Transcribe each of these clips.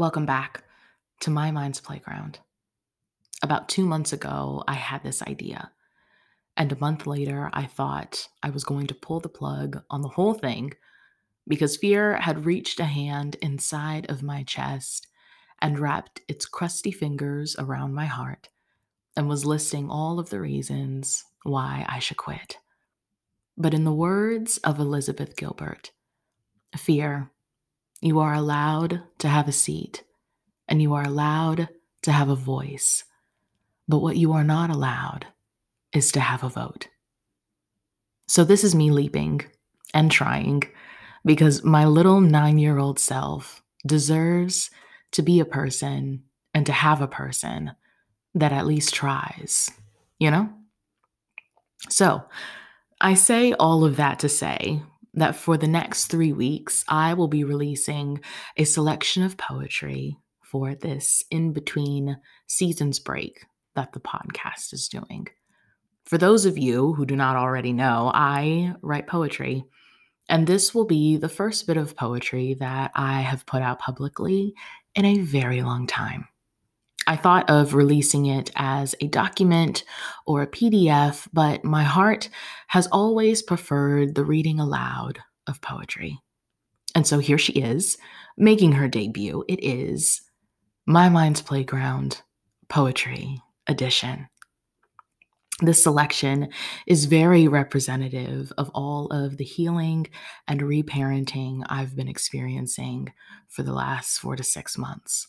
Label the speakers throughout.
Speaker 1: Welcome back to My Mind's Playground. About two months ago, I had this idea. And a month later, I thought I was going to pull the plug on the whole thing because fear had reached a hand inside of my chest and wrapped its crusty fingers around my heart and was listing all of the reasons why I should quit. But in the words of Elizabeth Gilbert, fear you are allowed to have a seat and you are allowed to have a voice. But what you are not allowed is to have a vote. So this is me leaping and trying because my little nine year old self deserves to be a person and to have a person that at least tries, you know? So I say all of that to say that for the next three weeks, I will be releasing a selection of poetry for this in between seasons break that the podcast is doing. For those of you who do not already know, I write poetry, and this will be the first bit of poetry that I have put out publicly in a very long time. I thought of releasing it as a document or a PDF, but my heart has always preferred the reading aloud of poetry. And so here she is, making her debut. It is My Mind's Playground Poetry Edition. This selection is very representative of all of the healing and reparenting I've been experiencing for the last four to six months.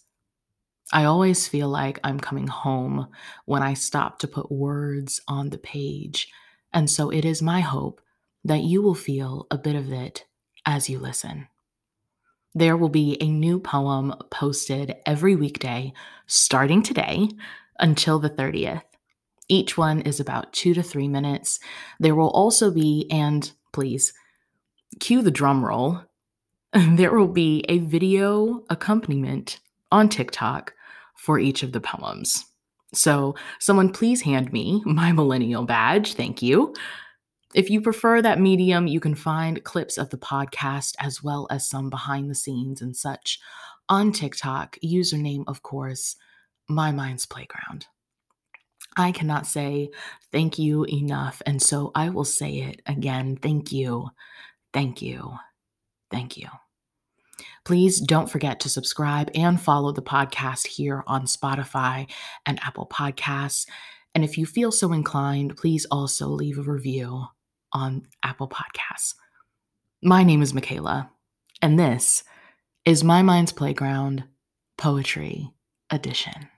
Speaker 1: I always feel like I'm coming home when I stop to put words on the page. And so it is my hope that you will feel a bit of it as you listen. There will be a new poem posted every weekday starting today until the 30th. Each one is about two to three minutes. There will also be, and please cue the drum roll, there will be a video accompaniment on TikTok for each of the poems. So, someone please hand me my millennial badge. Thank you. If you prefer that medium, you can find clips of the podcast as well as some behind the scenes and such on TikTok. Username, of course, My Mind's Playground. I cannot say thank you enough. And so I will say it again. Thank you. Thank you. Thank you. Please don't forget to subscribe and follow the podcast here on Spotify and Apple Podcasts. And if you feel so inclined, please also leave a review on Apple Podcasts. My name is Michaela, and this is My Mind's Playground Poetry Edition.